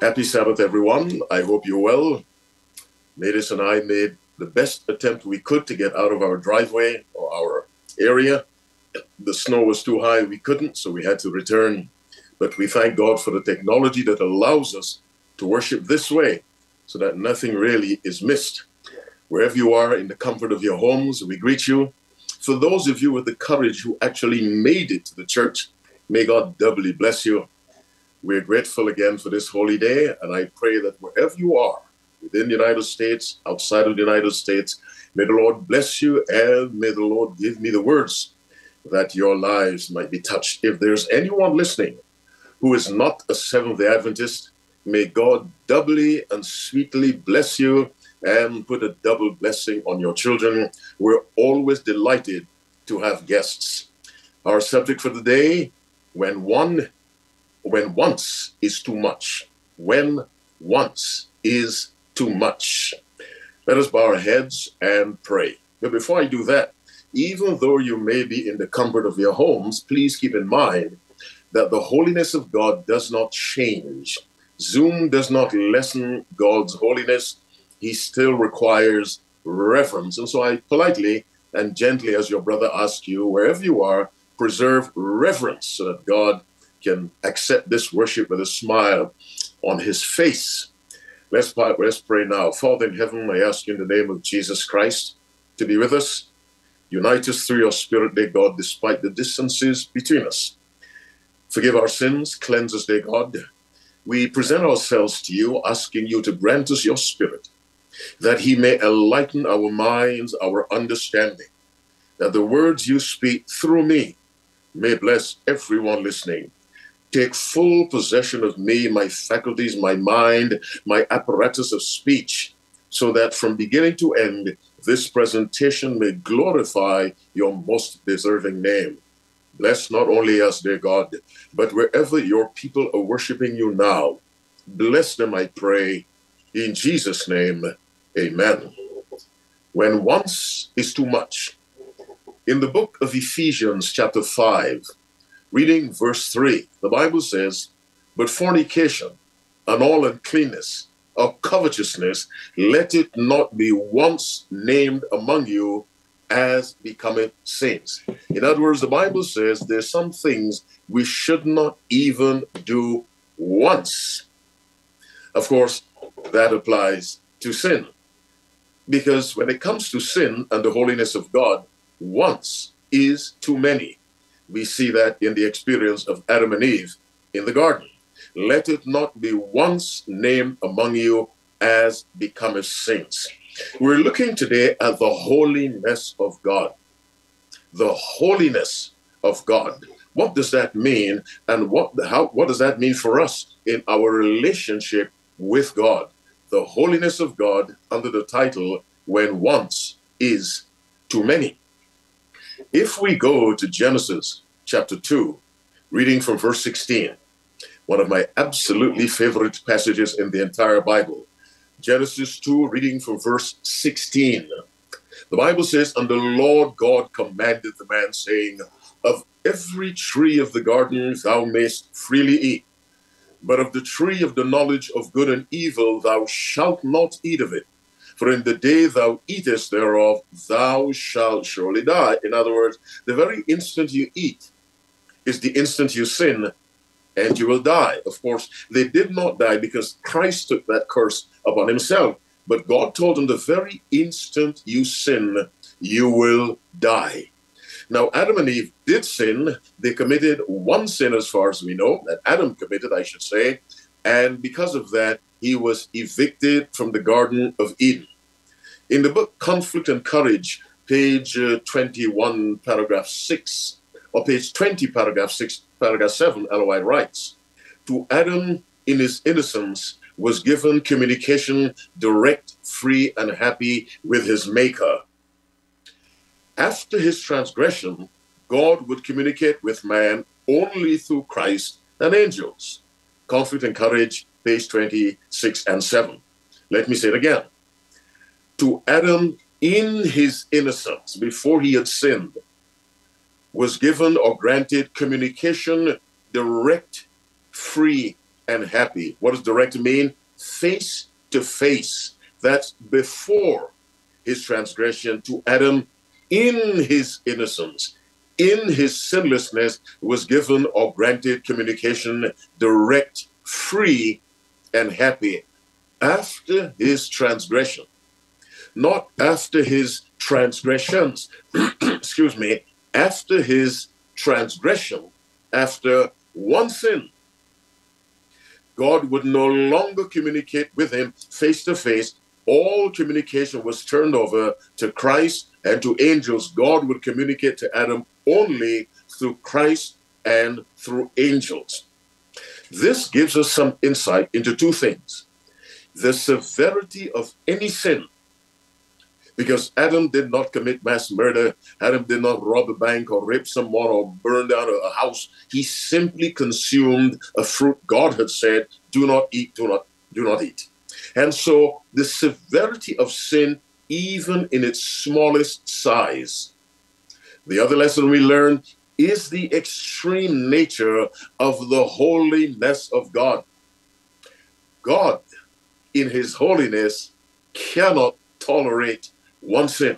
Happy Sabbath, everyone. I hope you're well. Nadis and I made the best attempt we could to get out of our driveway or our area. The snow was too high, we couldn't, so we had to return. But we thank God for the technology that allows us to worship this way so that nothing really is missed. Wherever you are in the comfort of your homes, we greet you. For those of you with the courage who actually made it to the church, may God doubly bless you. We're grateful again for this holy day, and I pray that wherever you are, within the United States, outside of the United States, may the Lord bless you and may the Lord give me the words that your lives might be touched. If there's anyone listening who is not a Seventh day Adventist, may God doubly and sweetly bless you and put a double blessing on your children. We're always delighted to have guests. Our subject for the day when one when once is too much. When once is too much. Let us bow our heads and pray. But before I do that, even though you may be in the comfort of your homes, please keep in mind that the holiness of God does not change. Zoom does not lessen God's holiness. He still requires reverence. And so I politely and gently, as your brother asks you, wherever you are, preserve reverence so that God can accept this worship with a smile on his face. Let's, let's pray now. Father in heaven, I ask you in the name of Jesus Christ to be with us. Unite us through your spirit, dear God, despite the distances between us. Forgive our sins, cleanse us, dear God. We present ourselves to you, asking you to grant us your spirit, that he may enlighten our minds, our understanding, that the words you speak through me may bless everyone listening take full possession of me, my faculties, my mind, my apparatus of speech, so that from beginning to end, this presentation may glorify your most deserving name. Bless not only us, dear God, but wherever your people are worshiping you now, bless them, I pray, in Jesus' name, amen. When once is too much. In the book of Ephesians, chapter 5, Reading verse 3, the Bible says, But fornication and all uncleanness or covetousness, let it not be once named among you as becoming saints. In other words, the Bible says there's some things we should not even do once. Of course, that applies to sin. Because when it comes to sin and the holiness of God, once is too many. We see that in the experience of Adam and Eve in the garden. Let it not be once named among you as becometh saints. We're looking today at the holiness of God. The holiness of God. What does that mean? And what how what does that mean for us in our relationship with God? The holiness of God under the title When Once is Too Many. If we go to Genesis chapter 2, reading from verse 16, one of my absolutely favorite passages in the entire Bible. Genesis 2, reading from verse 16. The Bible says, And the Lord God commanded the man, saying, Of every tree of the garden thou mayst freely eat, but of the tree of the knowledge of good and evil thou shalt not eat of it. For in the day thou eatest thereof, thou shalt surely die. In other words, the very instant you eat is the instant you sin and you will die. Of course, they did not die because Christ took that curse upon himself. But God told them the very instant you sin, you will die. Now, Adam and Eve did sin. They committed one sin, as far as we know, that Adam committed, I should say. And because of that, he was evicted from the Garden of Eden. In the book Conflict and Courage, page uh, 21, paragraph 6, or page 20, paragraph 6, paragraph 7, LOI writes To Adam in his innocence was given communication direct, free, and happy with his Maker. After his transgression, God would communicate with man only through Christ and angels. Conflict and Courage, page 26 and 7. Let me say it again. To Adam in his innocence, before he had sinned, was given or granted communication direct, free, and happy. What does direct mean? Face to face. That's before his transgression to Adam in his innocence, in his sinlessness, was given or granted communication direct, free, and happy after his transgression, not after his transgressions, excuse me, after his transgression, after one sin, God would no longer communicate with him face to face. All communication was turned over to Christ and to angels. God would communicate to Adam only through Christ and through angels. This gives us some insight into two things the severity of any sin because Adam did not commit mass murder. Adam did not rob a bank or rape someone or burn down a house. He simply consumed a fruit God had said, do not eat, do not, do not eat. And so the severity of sin, even in its smallest size. The other lesson we learn is the extreme nature of the holiness of God. God, in his holiness, cannot tolerate one sin.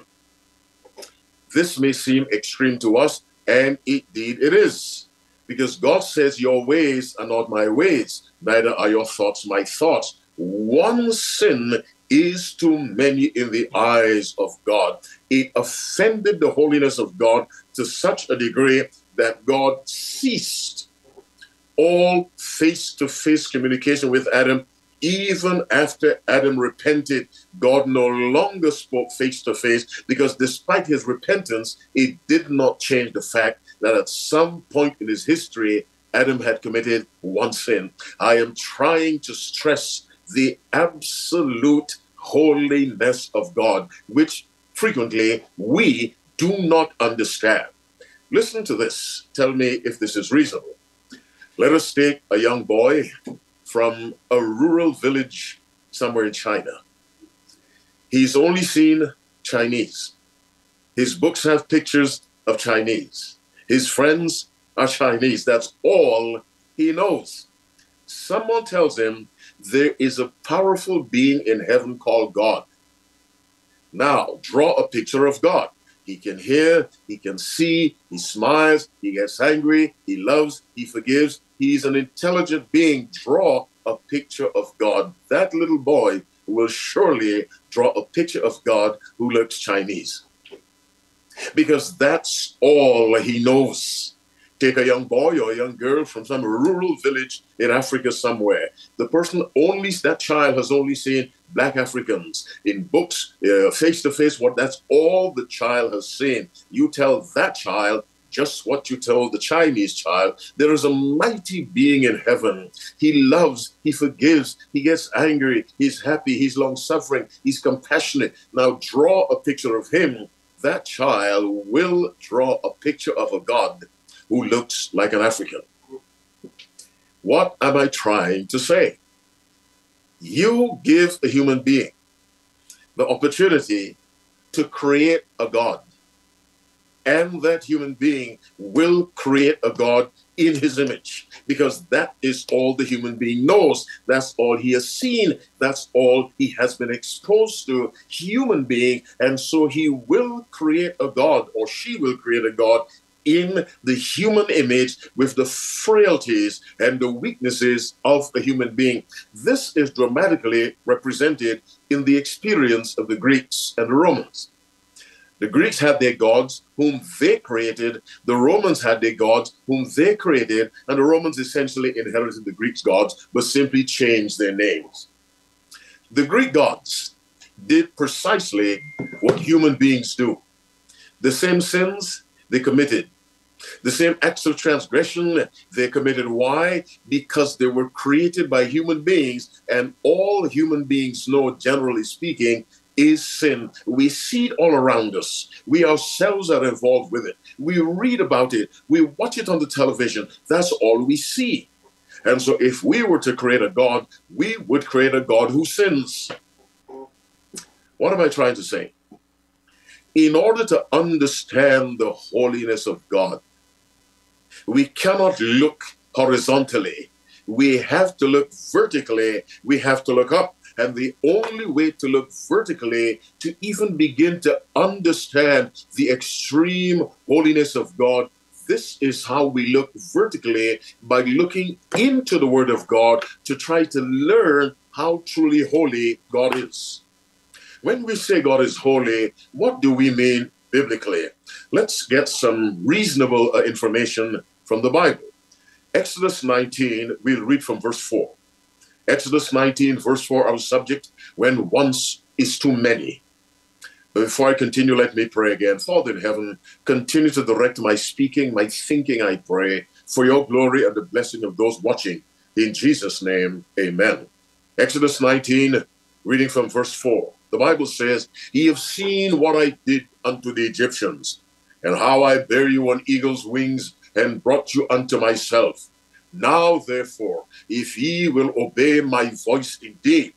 This may seem extreme to us, and indeed it is. Because God says, Your ways are not my ways, neither are your thoughts my thoughts. One sin is too many in the eyes of God. It offended the holiness of God to such a degree that God ceased all face to face communication with Adam even after Adam repented, God no longer spoke face to face because despite his repentance, it did not change the fact that at some point in his history, Adam had committed one sin. I am trying to stress the absolute holiness of God, which frequently we do not understand. Listen to this. Tell me if this is reasonable. Let us take a young boy from a rural village somewhere in China. He's only seen Chinese. His books have pictures of Chinese. His friends are Chinese. That's all he knows. Someone tells him there is a powerful being in heaven called God. Now, draw a picture of God. He can hear, he can see, he smiles, he gets angry, he loves, he forgives. He's an intelligent being. Draw a picture of God. That little boy will surely draw a picture of God who looks Chinese. Because that's all he knows. Take a young boy or a young girl from some rural village in Africa somewhere. The person only, that child has only seen black Africans in books, face to face, what that's all the child has seen. You tell that child just what you told the Chinese child. There is a mighty being in heaven. He loves, he forgives, he gets angry, he's happy, he's long suffering, he's compassionate. Now draw a picture of him. That child will draw a picture of a God who looks like an African. What am I trying to say? You give a human being the opportunity to create a God. And that human being will create a God in his image because that is all the human being knows. That's all he has seen. That's all he has been exposed to. Human being. And so he will create a God or she will create a God in the human image with the frailties and the weaknesses of a human being. This is dramatically represented in the experience of the Greeks and the Romans. The Greeks had their gods whom they created. The Romans had their gods whom they created. And the Romans essentially inherited the Greeks' gods, but simply changed their names. The Greek gods did precisely what human beings do. The same sins they committed, the same acts of transgression they committed. Why? Because they were created by human beings, and all human beings know, generally speaking, is sin. We see it all around us. We ourselves are involved with it. We read about it. We watch it on the television. That's all we see. And so, if we were to create a God, we would create a God who sins. What am I trying to say? In order to understand the holiness of God, we cannot look horizontally we have to look vertically, we have to look up. And the only way to look vertically, to even begin to understand the extreme holiness of God, this is how we look vertically by looking into the Word of God to try to learn how truly holy God is. When we say God is holy, what do we mean biblically? Let's get some reasonable uh, information from the Bible. Exodus 19, we'll read from verse 4. Exodus 19, verse 4, our subject, when once is too many. Before I continue, let me pray again. Father in heaven, continue to direct my speaking, my thinking, I pray, for your glory and the blessing of those watching. In Jesus' name, amen. Exodus 19, reading from verse 4. The Bible says, Ye have seen what I did unto the Egyptians, and how I bare you on eagle's wings and brought you unto myself. Now, therefore, if ye will obey my voice indeed,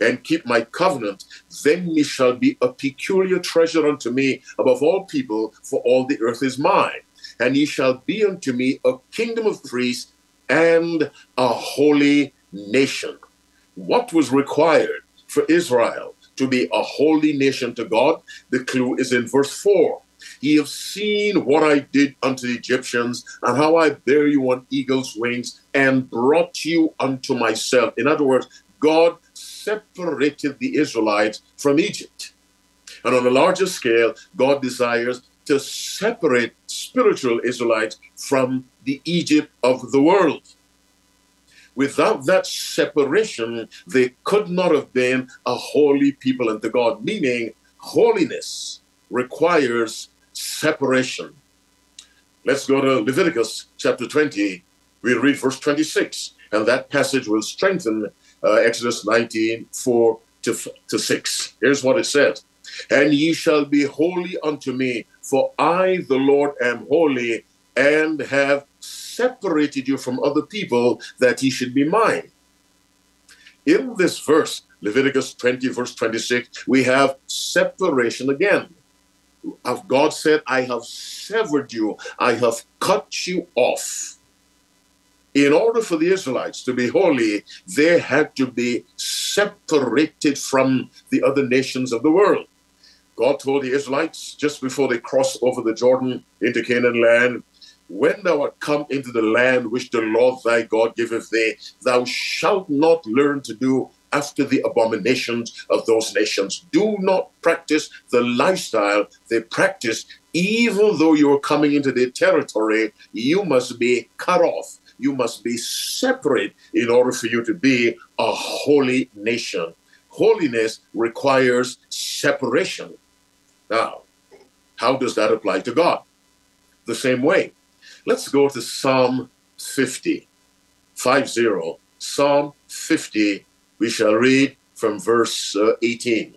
and keep my covenant, then ye shall be a peculiar treasure unto me above all people, for all the earth is mine. And ye shall be unto me a kingdom of priests and a holy nation. What was required for Israel to be a holy nation to God? The clue is in verse 4. Ye have seen what I did unto the Egyptians, and how I bare you on eagle's wings, and brought you unto myself. In other words, God separated the Israelites from Egypt. And on a larger scale, God desires to separate spiritual Israelites from the Egypt of the world. Without that separation, they could not have been a holy people unto God, meaning holiness requires separation. Let's go to Leviticus chapter 20. We'll read verse 26, and that passage will strengthen uh, Exodus 19, 4 to, to 6. Here's what it says And ye shall be holy unto me, for I, the Lord, am holy, and have separated you from other people that ye should be mine. In this verse, Leviticus 20, verse 26, we have separation again. God said, I have severed you, I have cut you off in order for the Israelites to be holy, they had to be separated from the other nations of the world. God told the Israelites just before they crossed over the Jordan into Canaan land, when thou art come into the land which the Lord thy God giveth thee, thou shalt not learn to do after the abominations of those nations. Do not practice the lifestyle they practice, even though you are coming into their territory, you must be cut off you must be separate in order for you to be a holy nation. Holiness requires separation. Now, how does that apply to God? The same way. Let's go to Psalm 50. 50. Psalm 50. We shall read from verse uh, 18.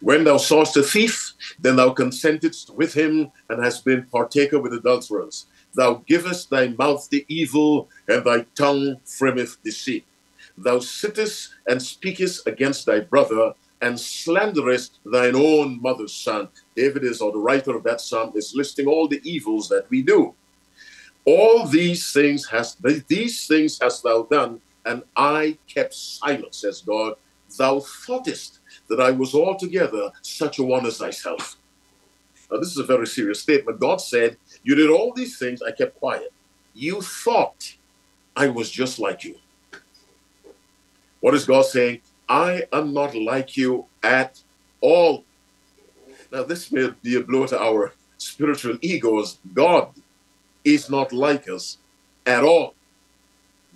When thou sawest a thief, then thou consentedst with him and hast been partaker with adulterers. Thou givest thy mouth the evil, and thy tongue frameth deceit. Thou sittest and speakest against thy brother, and slanderest thine own mother's son. David is, or the writer of that psalm, is listing all the evils that we do. All these things has these things hast thou done, and I kept silence, says God. Thou thoughtest that I was altogether such a one as thyself. Now, this is a very serious statement. God said, You did all these things, I kept quiet. You thought I was just like you. What is God saying? I am not like you at all. Now, this may be a blow to our spiritual egos. God is not like us at all.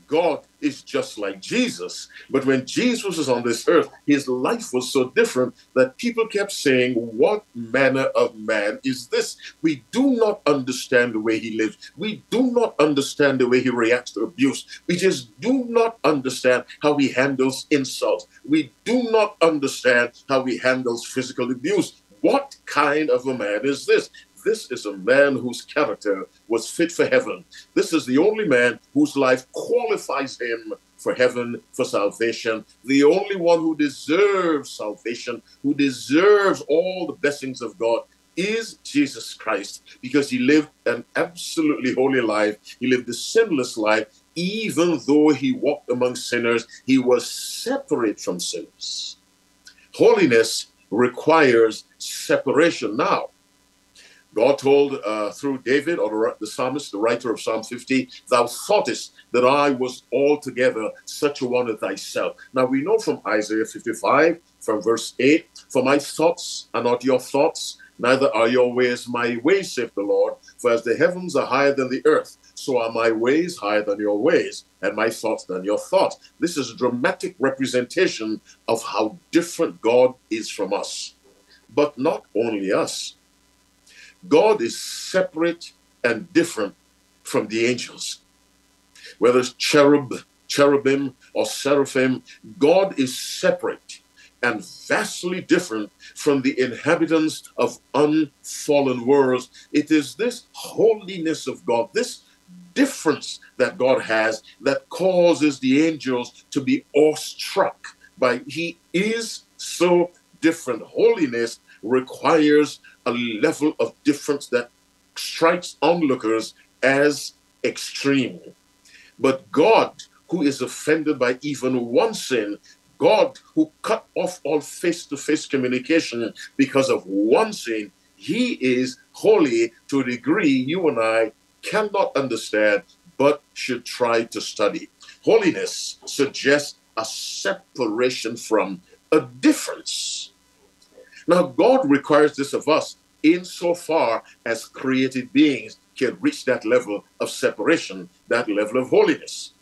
God is just like Jesus. But when Jesus was on this earth, his life was so different that people kept saying, What manner of man is this? We do not understand the way he lives. We do not understand the way he reacts to abuse. We just do not understand how he handles insults. We do not understand how he handles physical abuse. What kind of a man is this? this is a man whose character was fit for heaven. This is the only man whose life qualifies him for heaven, for salvation. The only one who deserves salvation, who deserves all the blessings of God, is Jesus Christ because he lived an absolutely holy life. He lived a sinless life. even though he walked among sinners, he was separate from sinners. Holiness requires separation now. God told uh, through David, or the psalmist, the writer of Psalm 50, Thou thoughtest that I was altogether such a one as thyself. Now we know from Isaiah 55, from verse 8, For my thoughts are not your thoughts, neither are your ways my ways, saith the Lord. For as the heavens are higher than the earth, so are my ways higher than your ways, and my thoughts than your thoughts. This is a dramatic representation of how different God is from us. But not only us. God is separate and different from the angels. Whether it's cherub, cherubim, or seraphim, God is separate and vastly different from the inhabitants of unfallen worlds. It is this holiness of God, this difference that God has that causes the angels to be awestruck by he is so different. Holiness requires a level of difference that strikes onlookers as extreme. But God, who is offended by even one sin, God, who cut off all face to face communication because of one sin, He is holy to a degree you and I cannot understand but should try to study. Holiness suggests a separation from a difference. Now, God requires this of us insofar as created beings can reach that level of separation, that level of holiness.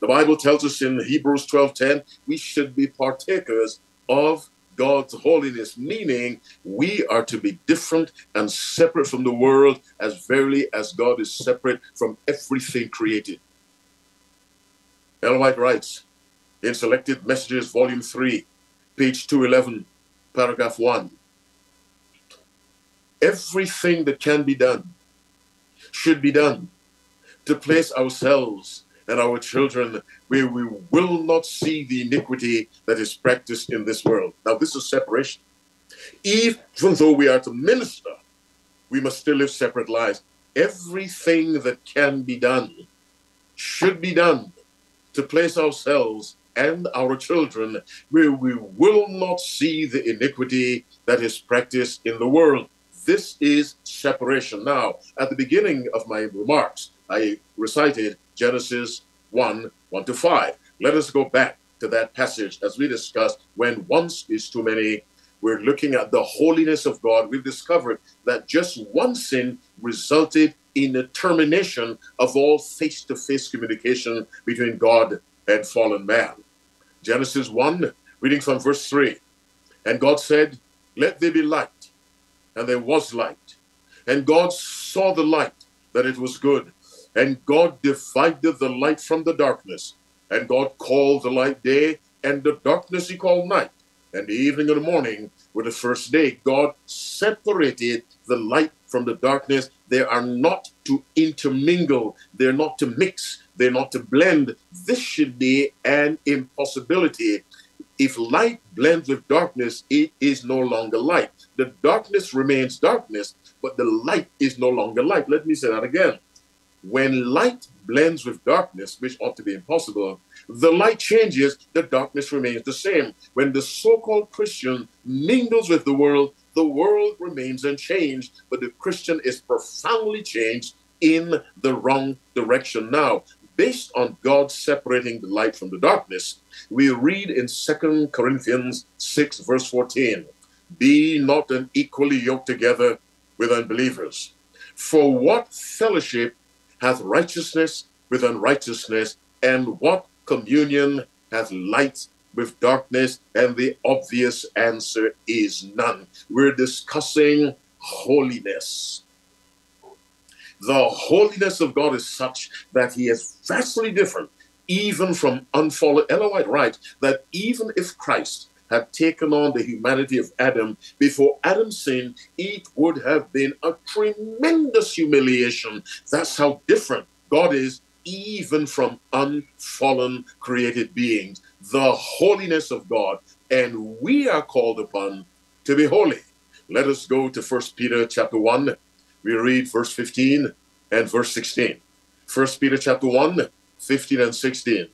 The Bible tells us in Hebrews 12:10, we should be partakers of God's holiness, meaning we are to be different and separate from the world as verily as God is separate from everything created. Ellen White writes in Selected Messages, Volume 3, page 211, paragraph 1 Everything that can be done should be done to place ourselves and our children where we will not see the iniquity that is practiced in this world. Now, this is separation. Even though we are to minister, we must still live separate lives. Everything that can be done should be done to place ourselves and our children where we will not see the iniquity that is practiced in the world. This is separation. Now, at the beginning of my remarks, I recited Genesis 1 1 to 5. Let us go back to that passage as we discussed when once is too many. We're looking at the holiness of God. We've discovered that just one sin resulted in the termination of all face to face communication between God and fallen man. Genesis 1, reading from verse 3. And God said, Let there be light. And there was light. And God saw the light, that it was good. And God divided the light from the darkness. And God called the light day, and the darkness he called night. And the evening and the morning were the first day. God separated the light from the darkness. They are not to intermingle, they're not to mix, they're not to blend. This should be an impossibility. If light blends with darkness, it is no longer light. The darkness remains darkness, but the light is no longer light. Let me say that again. When light blends with darkness, which ought to be impossible, the light changes, the darkness remains the same. When the so called Christian mingles with the world, the world remains unchanged, but the Christian is profoundly changed in the wrong direction. Now, based on God separating the light from the darkness, we read in Second Corinthians 6, verse 14 Be not unequally yoked together with unbelievers. For what fellowship hath righteousness with unrighteousness, and what communion hath light with darkness? And the obvious answer is none. We're discussing holiness. The holiness of God is such that he is vastly different, even from unfallen. Ellen White writes that even if Christ had taken on the humanity of Adam before Adam sinned, it would have been a tremendous humiliation. That's how different God is, even from unfallen created beings. The holiness of God, and we are called upon to be holy. Let us go to First Peter chapter 1. We read verse 15 and verse 16. First Peter chapter 1, 15 and 16.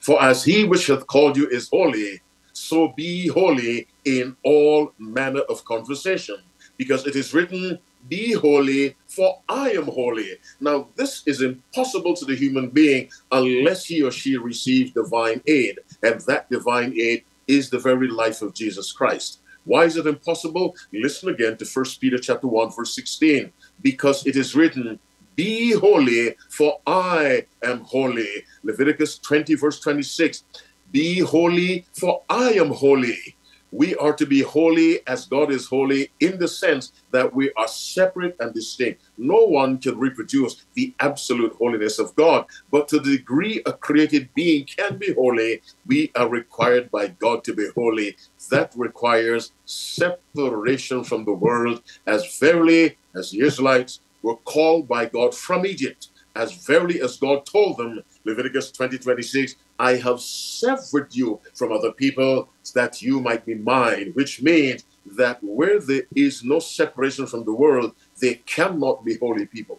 For as he which hath called you is holy, so be holy in all manner of conversation. Because it is written, Be holy, for I am holy. Now, this is impossible to the human being unless he or she receives divine aid. And that divine aid is the very life of Jesus Christ. Why is it impossible? Listen again to 1 Peter chapter 1, verse 16. Because it is written, Be holy, for I am holy. Leviticus 20, verse 26. Be holy, for I am holy we are to be holy as God is holy in the sense that we are separate and distinct. No one can reproduce the absolute holiness of God, but to the degree a created being can be holy, we are required by God to be holy. That requires separation from the world, as verily as the Israelites were called by God from Egypt, as verily as God told them, Leviticus 20 26, I have severed you from other people that you might be mine, which means that where there is no separation from the world, they cannot be holy people.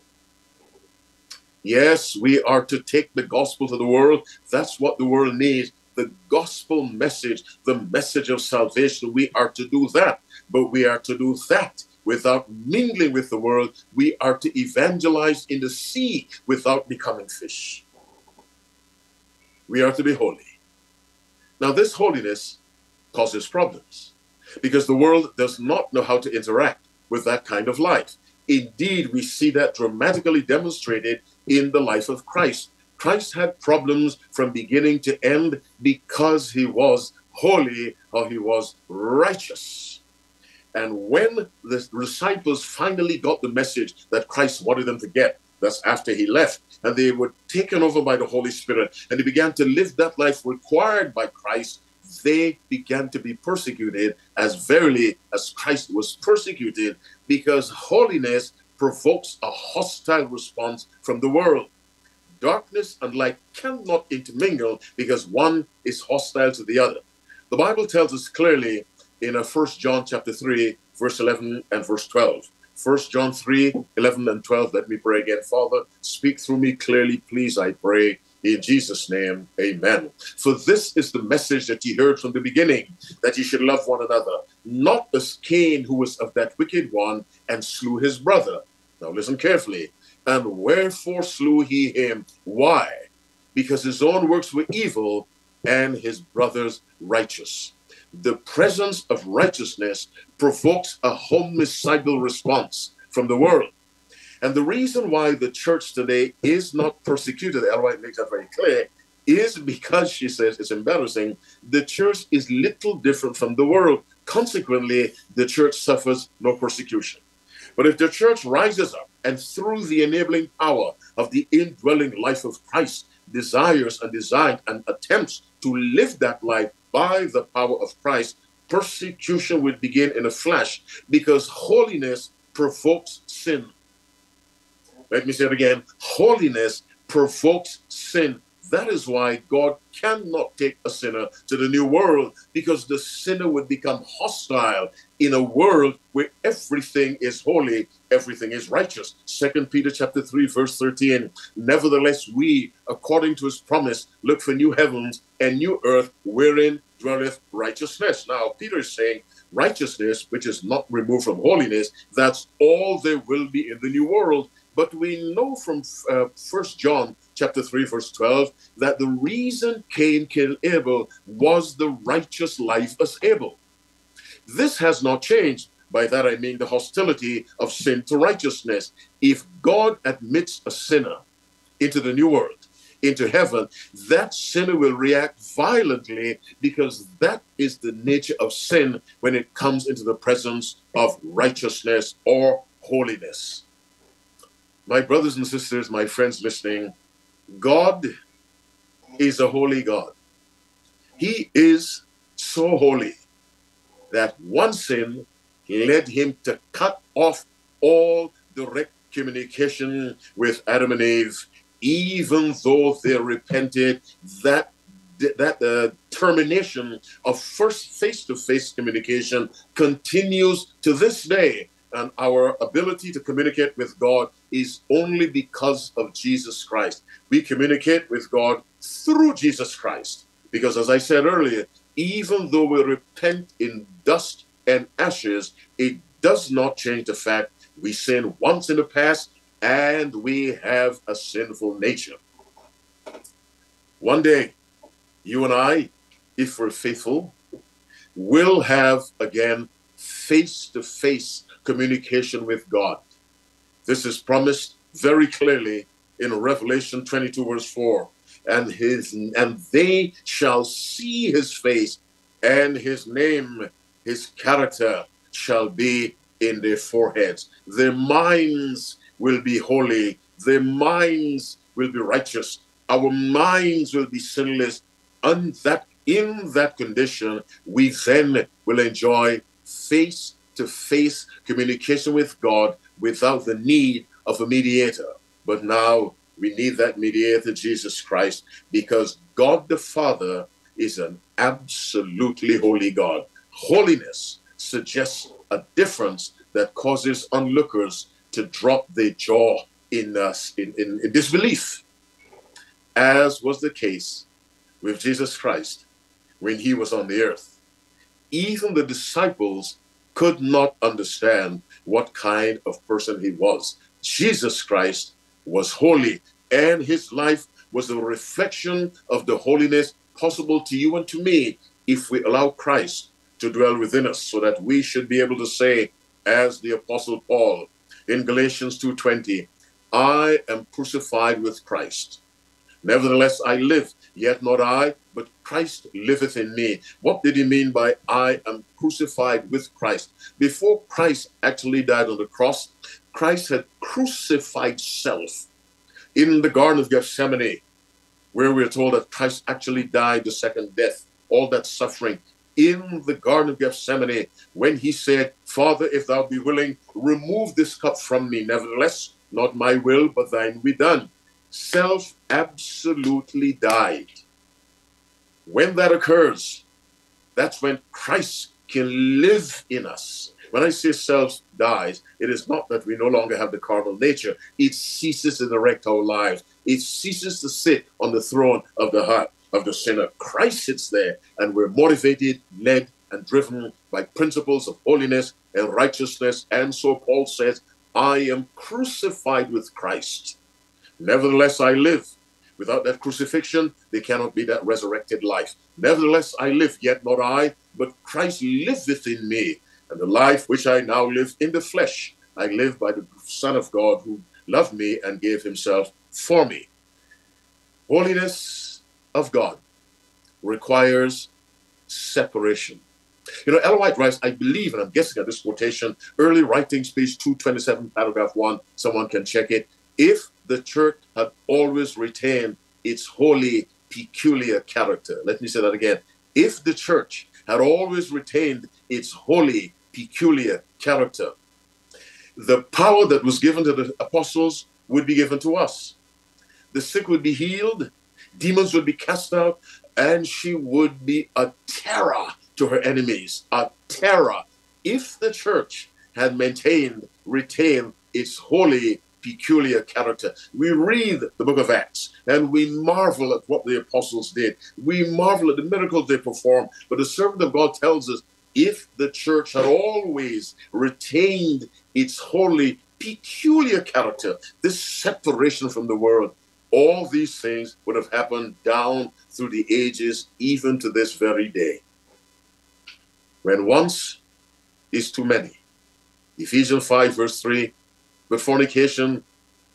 Yes, we are to take the gospel to the world. That's what the world needs. The gospel message, the message of salvation. We are to do that. But we are to do that without mingling with the world. We are to evangelize in the sea without becoming fish we are to be holy. Now, this holiness causes problems because the world does not know how to interact with that kind of life. Indeed, we see that dramatically demonstrated in the life of Christ. Christ had problems from beginning to end because he was holy or he was righteous. And when the disciples finally got the message that Christ wanted them to get, that's after he left. And they were taken over by the Holy Spirit and they began to live that life required by Christ. They began to be persecuted as verily as Christ was persecuted because holiness provokes a hostile response from the world. Darkness and light cannot intermingle because one is hostile to the other. The Bible tells us clearly in uh, 1 John chapter 3, verse 11 and verse 12. First John 3, 11 and 12. Let me pray again. Father, speak through me clearly, please, I pray. In Jesus' name, amen. For this is the message that ye heard from the beginning, that ye should love one another, not as Cain, who was of that wicked one, and slew his brother. Now listen carefully. And wherefore slew he him? Why? Because his own works were evil, and his brother's righteous the presence of righteousness provokes a homicidal response from the world. And the reason why the church today is not persecuted, White makes that very clear, is because she says it's embarrassing. The church is little different from the world. Consequently, the church suffers no persecution. But if the church rises up and through the enabling power of the indwelling life of Christ desires and designs and attempts to live that life by the power of Christ, persecution will begin in a flash because holiness provokes sin. Let me say it again holiness provokes sin. That is why God cannot take a sinner to the new world because the sinner would become hostile in a world where everything is holy, everything is righteous. Second Peter chapter 3 verse 13. Nevertheless we according to his promise look for new heavens and new earth wherein dwelleth righteousness. Now Peter is saying righteousness which is not removed from holiness that's all there will be in the new world but we know from uh, First John chapter 3 verse 12 that the reason Cain killed Abel was the righteous life of Abel. This has not changed. By that I mean the hostility of sin to righteousness. If God admits a sinner into the new world, into heaven, that sinner will react violently because that is the nature of sin when it comes into the presence of righteousness or holiness. My brothers and sisters, my friends listening, God is a holy God. He is so holy that one sin led him to cut off all direct communication with Adam and Eve, even though they repented. That that uh, termination of first face-to-face communication continues to this day and our ability to communicate with God is only because of Jesus Christ. We communicate with God through Jesus Christ. Because as I said earlier, even though we repent in dust and ashes, it does not change the fact we sinned once in the past and we have a sinful nature. One day, you and I, if we're faithful, will have again face to face communication with God. This is promised very clearly in Revelation 22, verse 4. And his and they shall see his face, and his name, his character shall be in their foreheads. Their minds will be holy, their minds will be righteous, our minds will be sinless. And that in that condition, we then will enjoy face to face communication with God without the need of a mediator. But now we need that mediator, Jesus Christ, because God the Father is an absolutely holy God. Holiness suggests a difference that causes onlookers to drop their jaw in, uh, in, in, in disbelief, as was the case with Jesus Christ when he was on the earth. Even the disciples could not understand what kind of person he was. Jesus Christ was holy, and his life was a reflection of the holiness possible to you and to me if we allow Christ to dwell within us so that we should be able to say as the apostle Paul in Galatians 2:20, I am crucified with Christ. Nevertheless I live, yet not I, but Christ liveth in me. What did he mean by I am crucified with Christ? Before Christ actually died on the cross, Christ had crucified self in the Garden of Gethsemane, where we are told that Christ actually died the second death, all that suffering in the Garden of Gethsemane when he said, Father, if thou be willing, remove this cup from me. Nevertheless, not my will, but thine be done. Self absolutely died. When that occurs, that's when Christ can live in us. When I say self dies, it is not that we no longer have the carnal nature. It ceases to direct our lives. It ceases to sit on the throne of the heart of the sinner. Christ sits there, and we're motivated, led, and driven by principles of holiness and righteousness. And so Paul says, I am crucified with Christ. Nevertheless, I live. Without that crucifixion, there cannot be that resurrected life. Nevertheless, I live, yet not I, but Christ liveth in me. And the life which I now live in the flesh, I live by the Son of God who loved me and gave himself for me. Holiness of God requires separation. You know, Ellen White writes, I believe, and I'm guessing at this quotation, early writings, page 227, paragraph 1, someone can check it. If the church had always retained its holy, peculiar character, let me say that again. If the church had always retained its holy, peculiar character, the power that was given to the apostles would be given to us. The sick would be healed, demons would be cast out, and she would be a terror to her enemies, a terror. If the church had maintained, retained its holy, peculiar character. We read the book of Acts and we marvel at what the apostles did. We marvel at the miracles they performed. But the servant of God tells us if the church had always retained its holy, peculiar character, this separation from the world, all these things would have happened down through the ages, even to this very day. When once is too many. Ephesians 5, verse 3 Fornication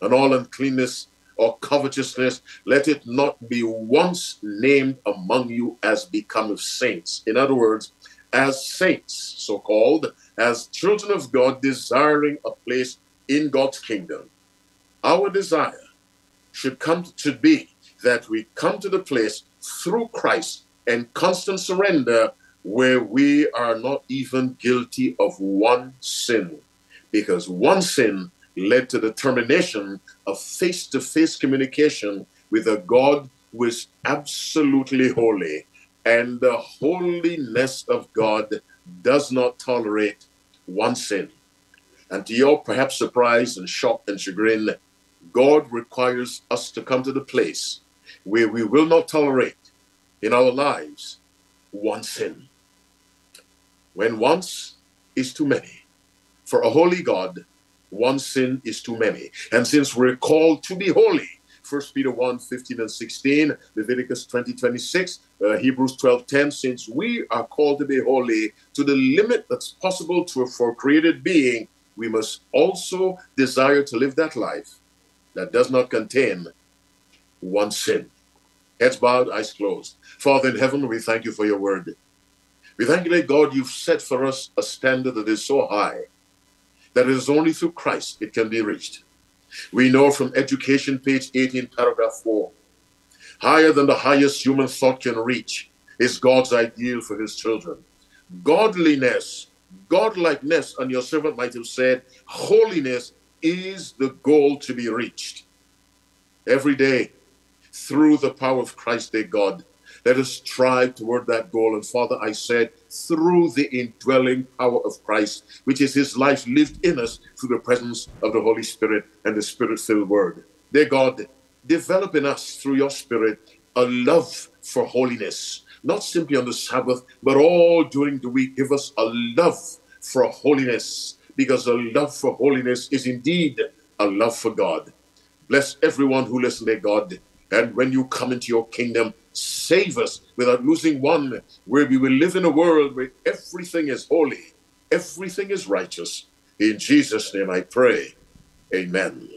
and all uncleanness or covetousness, let it not be once named among you as becometh saints. In other words, as saints, so called, as children of God, desiring a place in God's kingdom. Our desire should come to be that we come to the place through Christ and constant surrender where we are not even guilty of one sin because one sin led to the termination of face-to-face communication with a God who is absolutely holy and the holiness of God does not tolerate one sin. And to your perhaps surprise and shock and chagrin, God requires us to come to the place where we will not tolerate in our lives one sin. When once is too many. For a holy God, one sin is too many. And since we're called to be holy, 1 Peter 1 15 and 16, Leviticus 20 26, uh, Hebrews 12 10, since we are called to be holy to the limit that's possible to a for created being, we must also desire to live that life that does not contain one sin. Heads bowed, eyes closed. Father in heaven, we thank you for your word. We thank you that God, you've set for us a standard that is so high that it is only through Christ it can be reached. We know from education, page 18, paragraph 4, higher than the highest human thought can reach is God's ideal for his children. Godliness, godlikeness, and your servant might have said, holiness is the goal to be reached. Every day, through the power of Christ, dear God, let us strive toward that goal. And Father, I said, through the indwelling power of Christ, which is his life lived in us through the presence of the Holy Spirit and the Spirit filled Word. Dear God, develop in us through your Spirit a love for holiness, not simply on the Sabbath, but all during the week. Give us a love for holiness, because a love for holiness is indeed a love for God. Bless everyone who listens, dear God. And when you come into your kingdom, save us without losing one, where we will live in a world where everything is holy, everything is righteous. In Jesus' name I pray. Amen.